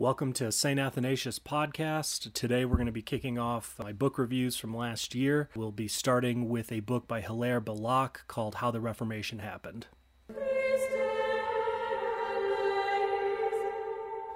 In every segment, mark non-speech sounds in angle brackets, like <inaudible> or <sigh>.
Welcome to St. Athanasius Podcast. Today we're going to be kicking off my book reviews from last year. We'll be starting with a book by Hilaire Belloc called How the Reformation Happened.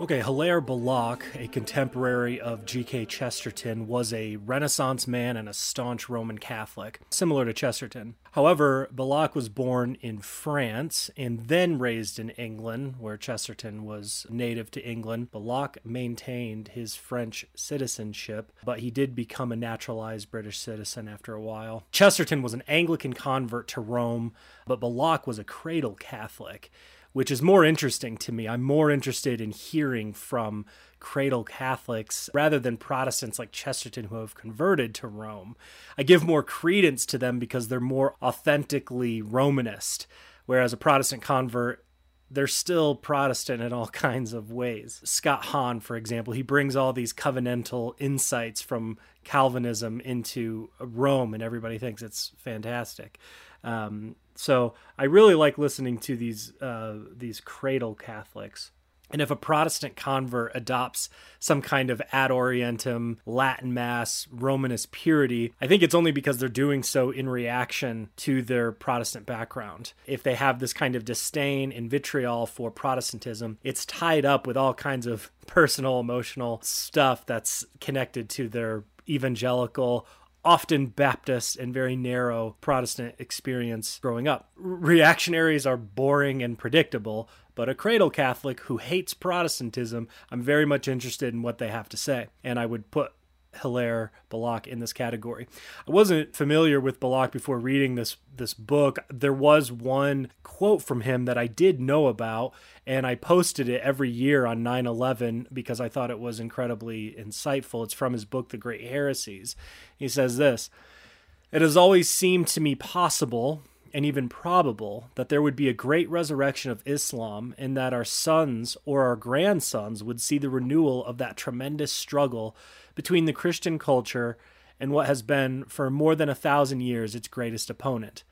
Okay, Hilaire Belloc, a contemporary of G.K. Chesterton, was a Renaissance man and a staunch Roman Catholic, similar to Chesterton. However, Belloc was born in France and then raised in England, where Chesterton was native to England. Belloc maintained his French citizenship, but he did become a naturalized British citizen after a while. Chesterton was an Anglican convert to Rome, but Belloc was a cradle Catholic which is more interesting to me. I'm more interested in hearing from cradle Catholics rather than Protestants like Chesterton who have converted to Rome. I give more credence to them because they're more authentically Romanist, whereas a Protestant convert they're still Protestant in all <laughs> kinds of ways. Scott Hahn, for example, he brings all these covenantal insights from Calvinism into Rome, and everybody thinks it's fantastic. Um, so I really like listening to these uh, these cradle Catholics. And if a Protestant convert adopts some kind of ad orientem, Latin Mass, Romanist purity, I think it's only because they're doing so in reaction to their Protestant background. If they have this kind of disdain and vitriol for Protestantism, it's tied up with all kinds of <laughs> personal, emotional stuff that's connected to their evangelical often Baptist and very narrow Protestant experience growing up. Reactionaries are boring and predictable, but a cradle Catholic who hates Protestantism, I'm very much interested in what they have to say. And I would put Hilaire Belloc in this category. I wasn't familiar with Belloc before reading this this book. There was one quote from him that I did know about, and I posted it every year on 9/11 because I thought it was incredibly insightful. It's from his book The Great Heresies. He says this: "It has always seemed to me possible and even probable that there would be a great resurrection of Islam and that our sons or our grandsons would see the renewal of that tremendous struggle between the Christian culture and what has been for more than a thousand years its greatest opponent.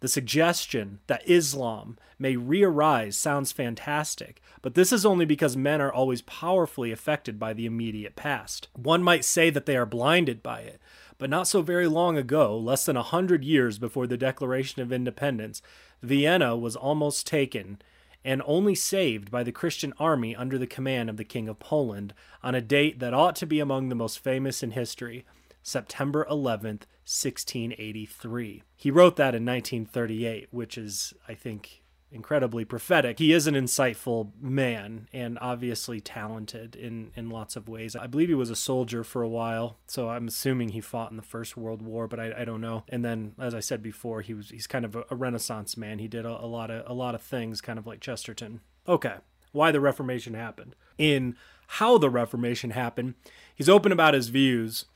The suggestion that Islam may re arise sounds fantastic, but this is only because men are always powerfully affected by the immediate past. One might say that they are blinded by it, but not so very long ago, less than a hundred years before the Declaration of Independence, Vienna was almost taken and only saved by the Christian army under the command of the King of Poland on a date that ought to be among the most famous in history September 11th, 1683. He wrote that in 1938, which is, I think, incredibly prophetic. He is an insightful man and obviously talented in, in lots of ways. I believe he was a soldier for a while, so I'm assuming he fought in the First World War, but I, I don't know. And then, as I said before, he was he's kind of a, a Renaissance man. He did a, a lot of a lot of things, kind of like Chesterton. Okay, why the Reformation happened. In how the Reformation happened, he's open about his views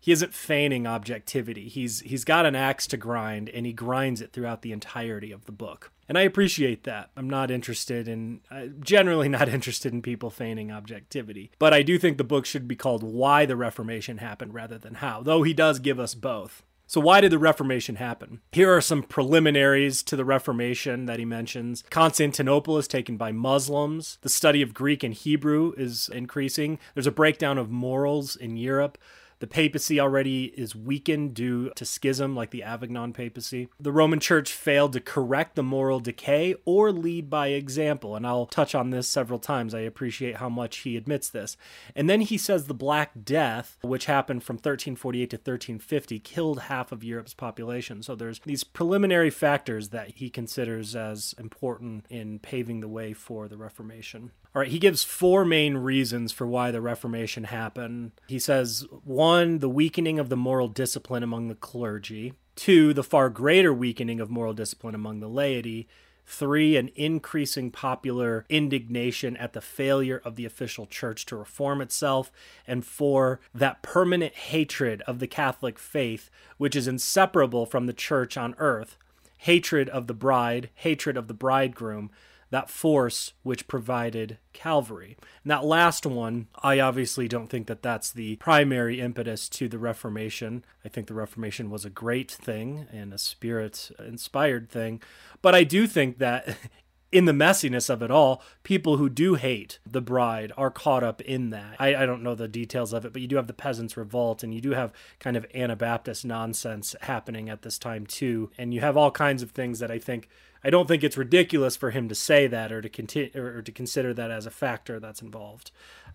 he isn't feigning objectivity. He's he's got an axe to grind and he grinds it throughout the entirety of the book. And I appreciate that. I'm not interested in uh, generally <laughs> not interested in people feigning objectivity. But I do think the book should be called Why the Reformation Happened rather than How, though he does give us both. So, why did the Reformation happen? Here are some preliminaries to the Reformation that he mentions. Constantinople is taken by Muslims. The study of Greek and Hebrew is increasing. There's a breakdown of morals in Europe. The papacy already is weakened due to schism, like the Avignon papacy. The Roman Church failed to correct the moral decay or lead by example. And I'll touch on this several times. I appreciate how much he admits this. And then he says the Black Death, which happened from 1348 to 1350, killed half of Europe's population. So there's these preliminary factors that he considers as important in paving the way for the Reformation. All right, he gives four main reasons for why the Reformation happened. He says one, the weakening of the moral discipline among the clergy, two, the far greater weakening of moral discipline among the laity, three, an increasing popular indignation at the failure of the official church to reform itself, and four, that permanent hatred of the Catholic faith, which is inseparable from the church on earth, hatred of the bride, hatred of the bridegroom that force which provided Calvary. And that last one, I obviously don't think that that's the primary impetus to the Reformation. I think the Reformation was a great thing and a spirit inspired thing. But I do think that <laughs> in the messiness of it all, people who do hate the bride are caught up in that. I, I, don't know the details of it, but you do have the peasants' revolt and you do have kind of Anabaptist nonsense happening at this time too. And you have all kinds of things that I think I don't think it's ridiculous for him to say that or to continue or to consider that as a factor that's involved.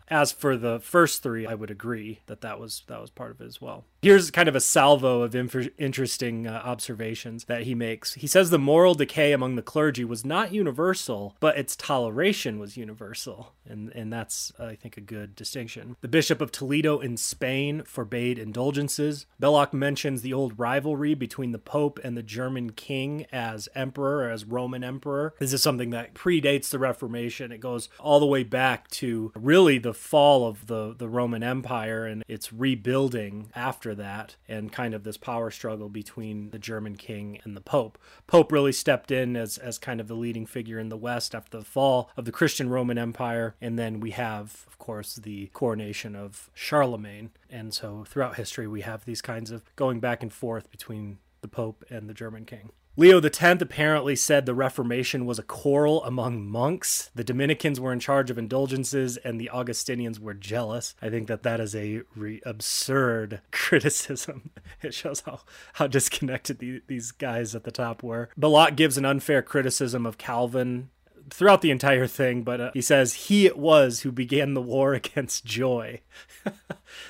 As for the first three, I would agree that that was that was part of it as well. Here's kind of a salvo of inf- interesting uh, observations that he makes. He says the moral decay among the clergy was not universal, but its toleration was universal, and and that's I think a good distinction. The Bishop of Toledo in Spain forbade indulgences. Belloc mentions the old rivalry between the Pope and the German king as emperor, as Roman emperor. This is something that predates the Reformation. It goes all the way back to really the fall of the the Roman Empire and its rebuilding after that and kind of this power struggle between the German king and the Pope. Pope really stepped in as, as kind of the leading figure in the West after the fall of the Christian Roman Empire. And then we have, of course, the coronation of Charlemagne. And so throughout history, we have these kinds of going back and forth between the Pope and the German king. Leo X apparently said the Reformation was a quarrel among monks. The Dominicans were in charge of indulgences and the Augustinians were jealous. I think that that is a re- absurd <laughs> criticism. <laughs> It shows how, how disconnected the, these guys at the top were. Belloc gives an unfair criticism of Calvin throughout the entire thing, but uh, he says he it was who began the war <laughs> against joy.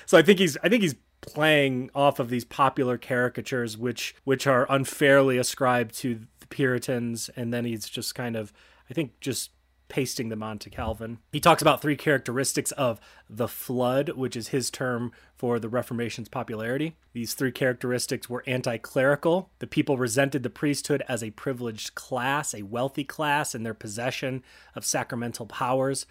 so I think he's I think he's playing off of these popular caricatures which which are unfairly ascribed to the Puritans and then he's just kind of I think just pasting them onto Calvin. He talks about three characteristics of the flood, which is his term for the Reformation's popularity. These three characteristics were anti clerical. The people resented the priesthood as a privileged class, a wealthy class in their possession of sacramental powers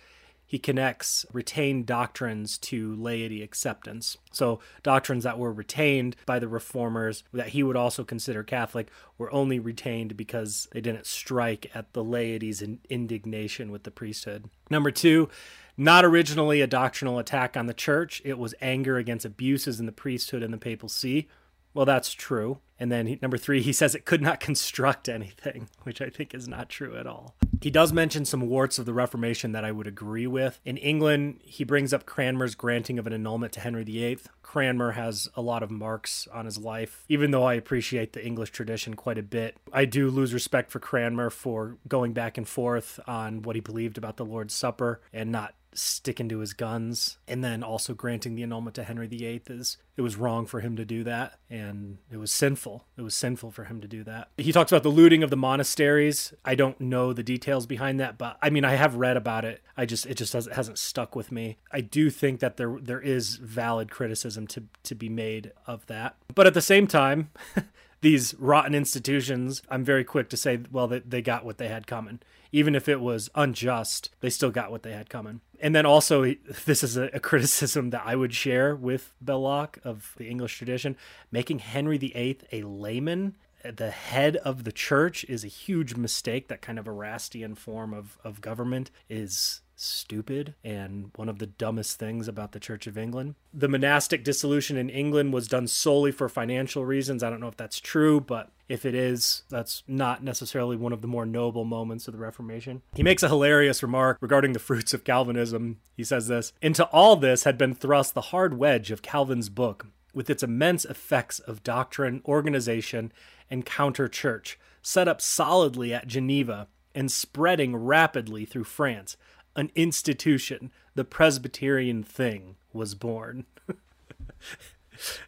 he connects retained doctrines to laity acceptance. So, doctrines that were retained by the reformers that he would also consider Catholic were only retained because they didn't strike at the laity's indignation with the priesthood. Number two, not originally a doctrinal attack on the church, it was anger against abuses in the priesthood and the papal see. Well, that's true. And then he, number three, he says it could not <laughs> construct anything, which I think is not true at all. He does mention some warts of the Reformation that I would agree with. In England, he brings up Cranmer's granting of an annulment to Henry VIII. Cranmer has a lot of marks on his life. Even though I appreciate the English tradition quite a bit, I do lose respect for Cranmer for going back and forth on what he believed about the Lord's Supper and not sticking to his guns and then also granting the annulment to Henry VIII is it was wrong for him to do that and it was sinful. It was sinful for him to do that. He talks about the looting of the monasteries. I don't know the details behind that, but I mean I have read about it. I just it just hasn't, hasn't stuck with me. I do think that there there is valid criticism to to be made of that. But at the same time, <laughs> these rotten institutions, I'm very quick to say, well, they, they got what they had coming. Even if it was unjust, they still got what they had coming. And then also, <laughs> this is a, a criticism that I would share with Belloc of the English tradition. Making Henry VIII a layman the head of the church is a huge mistake. That kind of Erastian form of, of government is stupid and one of the dumbest things about the Church of England. The monastic dissolution in England was done solely for financial reasons. I don't know if that's true, but if it is, that's not necessarily one of the more noble moments of the Reformation. He makes a hilarious remark regarding the fruits of Calvinism. He says this Into all this had been thrust the hard wedge of Calvin's book, with its immense effects of doctrine, organization, and counter church, set up solidly at Geneva and spreading rapidly through France an institution, the Presbyterian thing, was born. <laughs>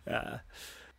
uh,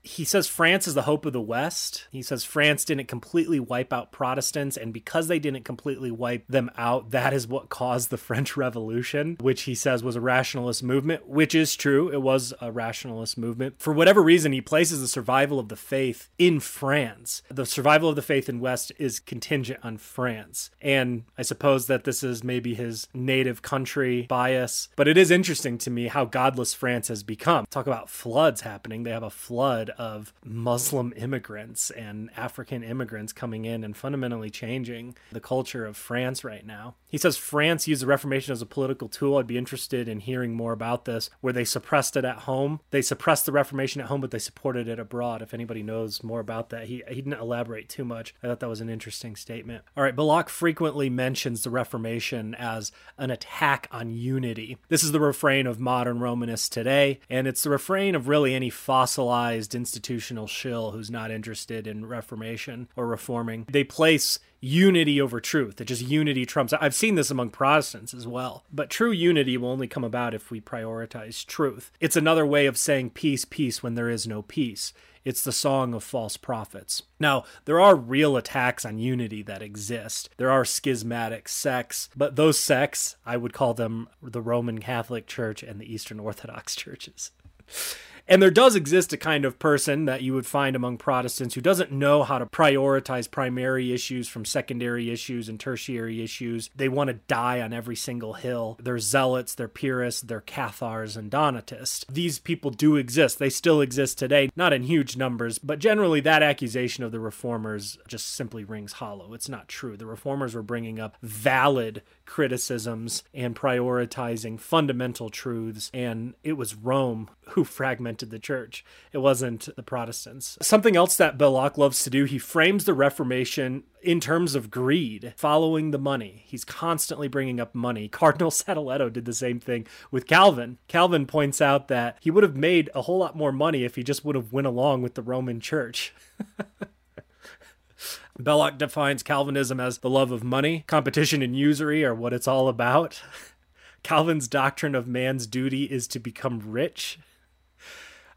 he says France is the hope of the West. He says France didn't completely wipe out Protestants, and because they didn't completely wipe them out, that is what caused the <laughs> French Revolution, which he says was a rationalist movement, which is true. It was a rationalist movement. For whatever reason, he places the survival of the faith in France. The survival of the faith in West is contingent on France. And I suppose that this is maybe his native country bias, but it is interesting to me how godless France has become. Talk about floods happening. They have a flood of Muslim immigrants and African immigrants coming in and fundamentally changing the culture of France right now. He says France used the Reformation as a political tool. I'd be interested in hearing more about this, where they suppressed it at home. They suppressed the Reformation at home, but they supported it abroad. If anybody knows more about that, he, he didn't elaborate too much. I thought that was an interesting statement. All right, Belloc frequently mentions the Reformation as an attack on unity. This is the refrain of modern Romanists today, and it's the refrain of really any fossilized institutional shill who's not interested in Reformation or reforming. They place unity over truth. That just unity trumps. I've seen this among Protestants as well. But true unity will only come about if we prioritize truth. It's another way of saying peace, peace when there is no peace. It's the song of false prophets. Now, there are real attacks on unity that exist. There are schismatic sects, but those sects, I would call them the Roman Catholic Church and the Eastern Orthodox <laughs> churches. And there does exist a kind of person that you would find among Protestants who doesn't know how to prioritize primary issues from secondary issues and tertiary issues. They want to die on every single hill. They're zealots, they're purists, they're Cathars and Donatists. These people do exist. They still exist today, not in huge numbers, but generally that accusation of the reformers just simply rings hollow. It's not true. The reformers were bringing up valid criticisms and prioritizing fundamental truths, and it was Rome who fragmented the church. It wasn't the Protestants. Something else that Belloc loves to do, he frames the Reformation in terms of greed, following the money. He's constantly bringing up money. <laughs> Cardinal Sadoleto did the same thing with Calvin. Calvin points out that he would have made a whole lot more money if he just would have went along with the Roman church. <laughs> Belloc defines Calvinism as the love of money. Competition and usury are what it's all about. <laughs> Calvin's doctrine of man's duty is to become rich.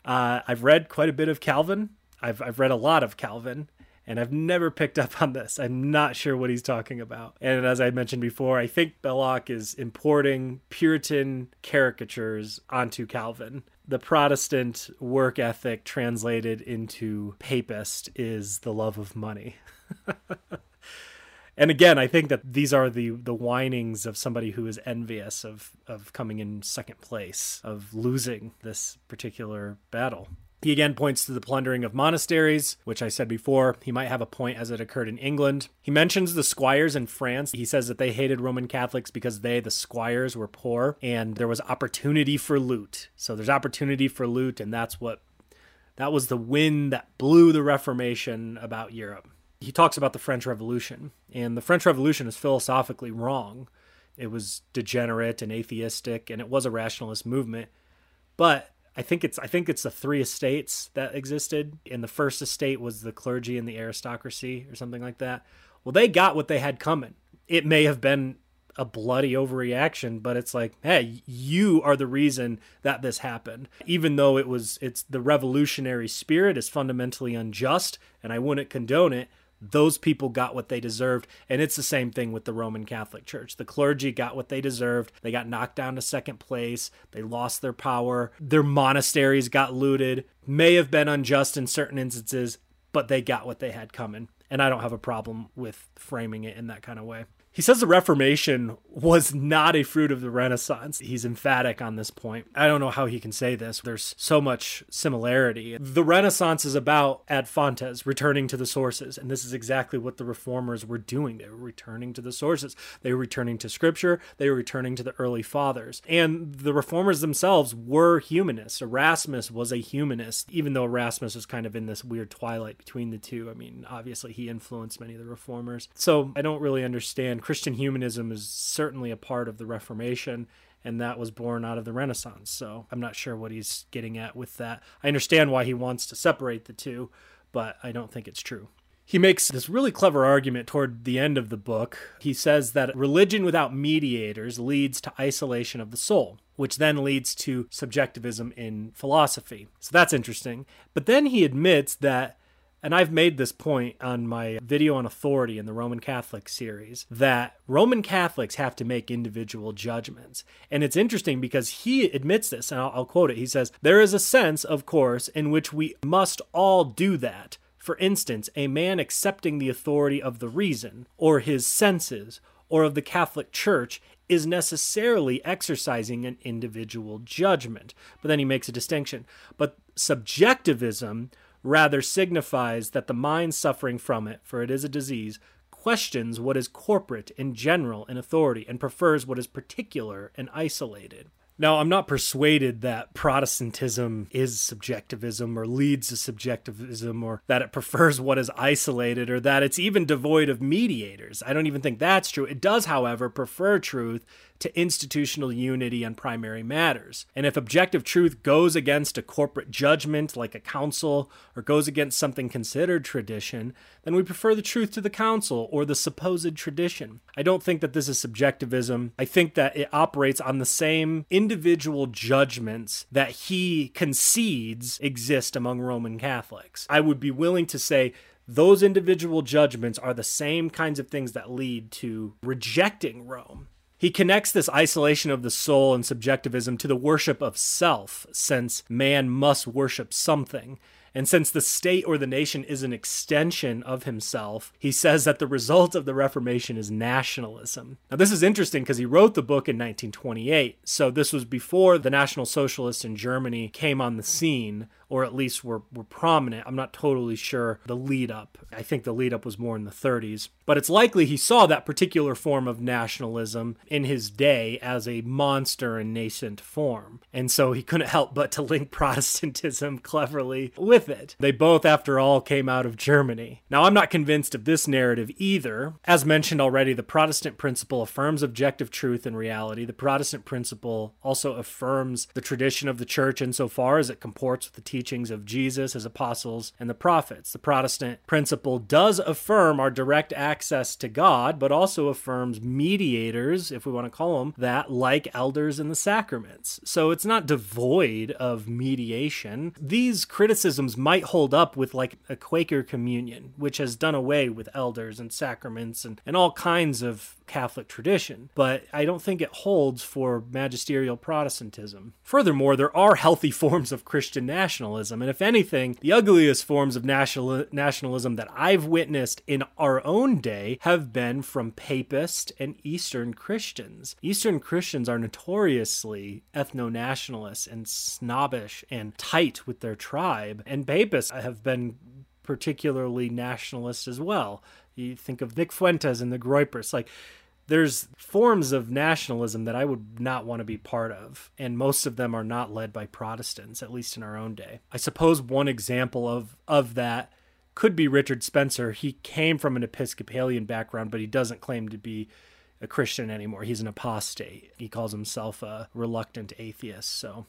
Uh, I've read quite a bit of Calvin. I've, I've read a lot of Calvin, and I've never picked up on this. I'm not sure what he's talking about. And as I mentioned before, I think Belloc is importing Puritan caricatures onto Calvin. The Protestant work ethic translated into papist is the love of money. <laughs> and again, I think that these are the the whinings of somebody who is envious of of coming in second place, of losing this particular battle. He again points to the plundering of monasteries, which I said before. He might have a point as it occurred in England. He mentions the squires in France. He says that they hated Roman Catholics because they, the squires, were poor and there was opportunity for loot. So there's opportunity for loot, and that's what that was the wind that blew the Reformation about Europe he talks about the French Revolution, and the French Revolution is philosophically wrong. It was degenerate and atheistic, and it was a rationalist movement. But I think it's I think it's the three estates that existed, and the first estate was the clergy and the aristocracy, or something like that. Well, they got what they had coming. It may have been a bloody overreaction, but it's like, hey, you are the reason that this happened. Even though it was it's the revolutionary spirit is fundamentally unjust and I wouldn't condone it, those people got what they deserved. And it's the same thing with the Roman Catholic Church. The clergy got what they deserved. They got knocked down to second place. They lost their power. Their monasteries got looted. May have been unjust in certain instances, but they got what they had coming. And I don't have a problem with framing it in that kind of way. He says the Reformation was not a fruit of the Renaissance. He's emphatic on this point. I don't know how he can say this. There's so much similarity. The Renaissance is about ad fontes, returning to the sources. And this is exactly what the reformers were doing. They were returning to the sources. They were returning to scripture. They were returning to the early fathers. And the reformers themselves were humanists. Erasmus was a humanist, even though Erasmus was kind of in this weird twilight between the two. I mean, obviously he influenced many of the reformers. So I don't really understand and Christian humanism is certainly a part of the Reformation, and that was born out of the Renaissance. So I'm not sure what he's getting at with that. I understand why he wants to separate the two, but I don't think it's true. He makes this really clever argument toward the end of the book. He says that religion without mediators leads to isolation of the soul, which then leads to subjectivism in philosophy. So that's interesting. But then he admits that and I've made this point on my video on authority in the Roman Catholic series that Roman Catholics have to make individual judgments. And it's interesting because he admits this, and I'll, I'll, quote it. He says, There is a sense, of course, in which we must all do that. For instance, a man accepting the authority of the reason, or his senses, or of the Catholic Church is necessarily exercising an individual judgment. But then he makes a distinction. But subjectivism rather signifies that the mind suffering from it, for it is a disease, questions what is corporate and general in authority and prefers what is particular and isolated. Now, I'm not persuaded that Protestantism is subjectivism or leads to subjectivism or that it prefers what is isolated or that it's even devoid of mediators. I don't even think that's true. It does, however, prefer truth to institutional unity on primary matters. And if objective truth goes against a corporate judgment like a council or goes against something considered tradition, then we prefer the truth to the council or the supposed tradition. I don't think that this is subjectivism. I think that it operates on the same individual judgments that he concedes exist among Roman Catholics. I would be willing to say those individual judgments are the same kinds of things that lead to rejecting Rome. He connects this isolation of the soul and subjectivism to the worship of self, since man must worship something. And since the state or the nation is an extension of himself, he says that the result of the Reformation is nationalism. Now, this is interesting because he wrote the book in 1928. So, this was before the National Socialists in Germany came on the scene or at least were, were prominent. I'm not totally sure the lead up. I think the lead up was more in the 30s. But it's likely he saw that particular form of nationalism in his day as a monster in nascent form. And so he couldn't help but to link <laughs> Protestantism cleverly with it. They both, after all, came out of Germany. Now, I'm not convinced of this narrative either. As mentioned already, the Protestant principle affirms objective truth and reality. The Protestant principle also affirms the tradition of the church insofar as it comports with the teachings teachings of Jesus, his apostles, and the prophets. The Protestant principle does affirm our direct access to God, but also affirms mediators, if we want to call them that, like elders in the sacraments. So it's not devoid of mediation. These criticisms might hold up with like a Quaker communion, which has done away with elders and sacraments and, and all kinds of Catholic tradition, but I don't think it holds for magisterial Protestantism. Furthermore, there are healthy <laughs> forms of Christian nationalism, and if anything, the ugliest forms of national- nationalism that I've witnessed in our own day have been from papist and Eastern Christians. Eastern Christians are notoriously ethno nationalists and snobbish and tight with their tribe, and papists have been particularly nationalist as well. You think of Nick Fuentes and the Groypers, like there's forms of nationalism that I would not want to be part of, and most of them are not led by Protestants, at least in our own day. I suppose one example of of that could be Richard Spencer. He came from an Episcopalian background, but he doesn't claim to be a Christian anymore. He's an apostate. He calls himself a reluctant atheist. So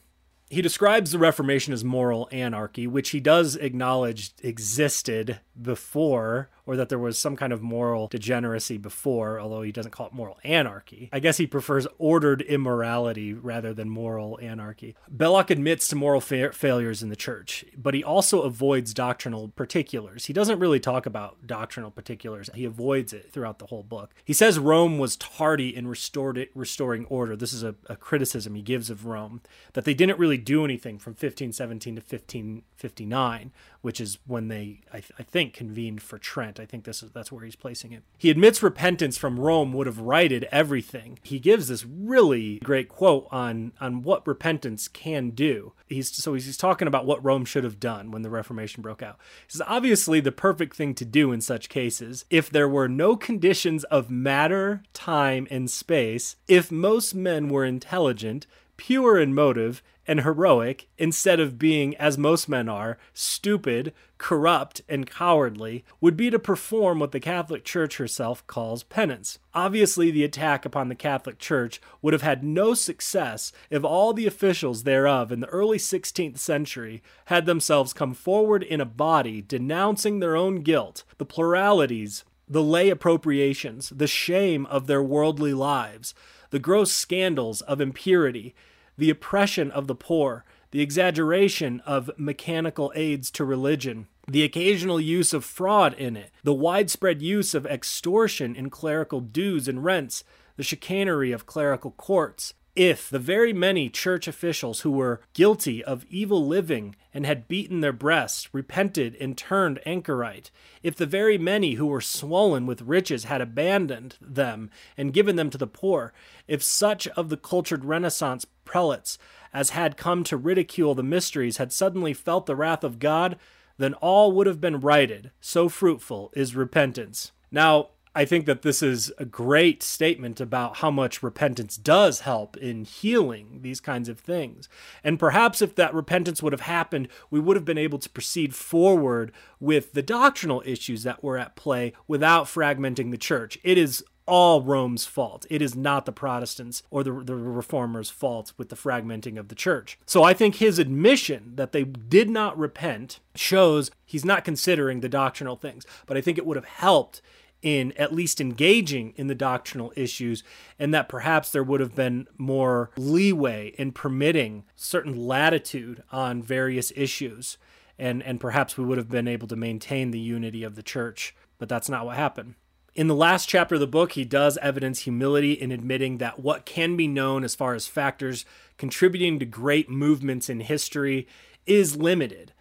he describes the Reformation as moral anarchy, which he does acknowledge existed before or that there was some kind of moral degeneracy before, although he doesn't call it moral anarchy. I guess he prefers ordered immorality rather than moral anarchy. Belloc admits to moral fa- failures in the church, but he also avoids doctrinal particulars. He doesn't really talk about doctrinal particulars, he avoids it throughout the whole book. He says Rome was tardy in restored it, restoring order. This is a, a criticism he gives of Rome, that they didn't really do anything from 1517 to 1559, which is when they, I, th- I think, convened for Trent. I think this is that's where he's placing it. He admits repentance from Rome would have righted everything. He gives this really great quote on on what repentance can do. He's so he's, he's talking about what Rome should have done when the Reformation broke out. He says obviously the perfect thing to do in such cases, if there were no conditions of matter, time, and space, if most men were intelligent, pure in motive, and heroic instead of being, as most men are, stupid, corrupt, and cowardly, would be to perform what the Catholic Church herself calls penance. Obviously, the attack upon the Catholic Church would have had no success if all the officials thereof in the early 16th century had themselves come forward in a body denouncing their own guilt, the pluralities, the lay appropriations, the shame of their worldly lives, the gross scandals of impurity, the oppression of the poor, the exaggeration of mechanical aids to religion, the occasional use of fraud in it, the widespread use of extortion in clerical dues and rents, the chicanery of clerical courts, if the very many church officials who were guilty of evil living and had beaten their breasts repented and turned anchorite, if the very many who were swollen with riches had abandoned them and given them to the poor, if such of the cultured Renaissance prelates as had come to ridicule the mysteries had suddenly felt the wrath of God, then all would have been righted. So fruitful is repentance. Now, I think that this is a great statement about how much repentance does help in healing these kinds of things. And perhaps if that repentance would have happened, we would have been able to proceed forward with the doctrinal issues that were at play without fragmenting the church. It is all Rome's fault. It is not the Protestants or the, the reformers' fault with the fragmenting of the church. So I think his admission that they did not repent shows he's not considering the doctrinal things. But I think it would have helped in at least engaging in the doctrinal issues, and that perhaps there would have been more leeway in permitting certain latitude on various issues, and, and perhaps we would have been able to maintain the unity of the church. But that's not what happened. In the last chapter of the book, he does evidence humility in admitting that what can be known as far as factors contributing to great movements in history is limited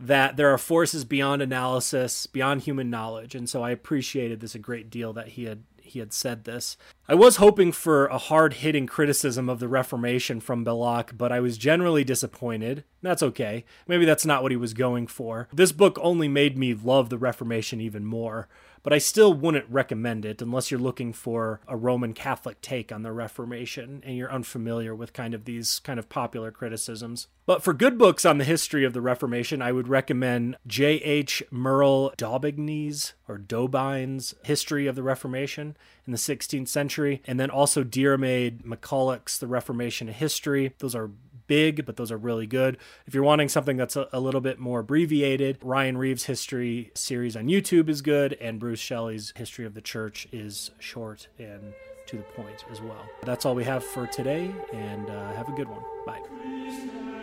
that there are forces beyond analysis, beyond human knowledge. And so I appreciated this a great deal that he had he had said this. I was hoping for a hard-hitting criticism of the Reformation from Belloc, but I was generally disappointed. That's okay. Maybe that's not what he was going for. This book only made me love the Reformation even more but I still wouldn't recommend it unless you're looking for a Roman Catholic take on the Reformation and you're unfamiliar with kind of these kind of popular criticisms. But for good books on the history of the Reformation, I would recommend J.H. Merle d'Aubigné's or Daubine's History of the Reformation in the 16th century, and then also Diarmaid MacCulloch's The Reformation History. Those are big, but those are really good. If you're wanting something that's a, a, little bit more abbreviated, Ryan Reeves' history series on YouTube is good, and Bruce Shelley's History of the Church is short and to the point as well. That's all we have for today, and uh, have a good one. Bye.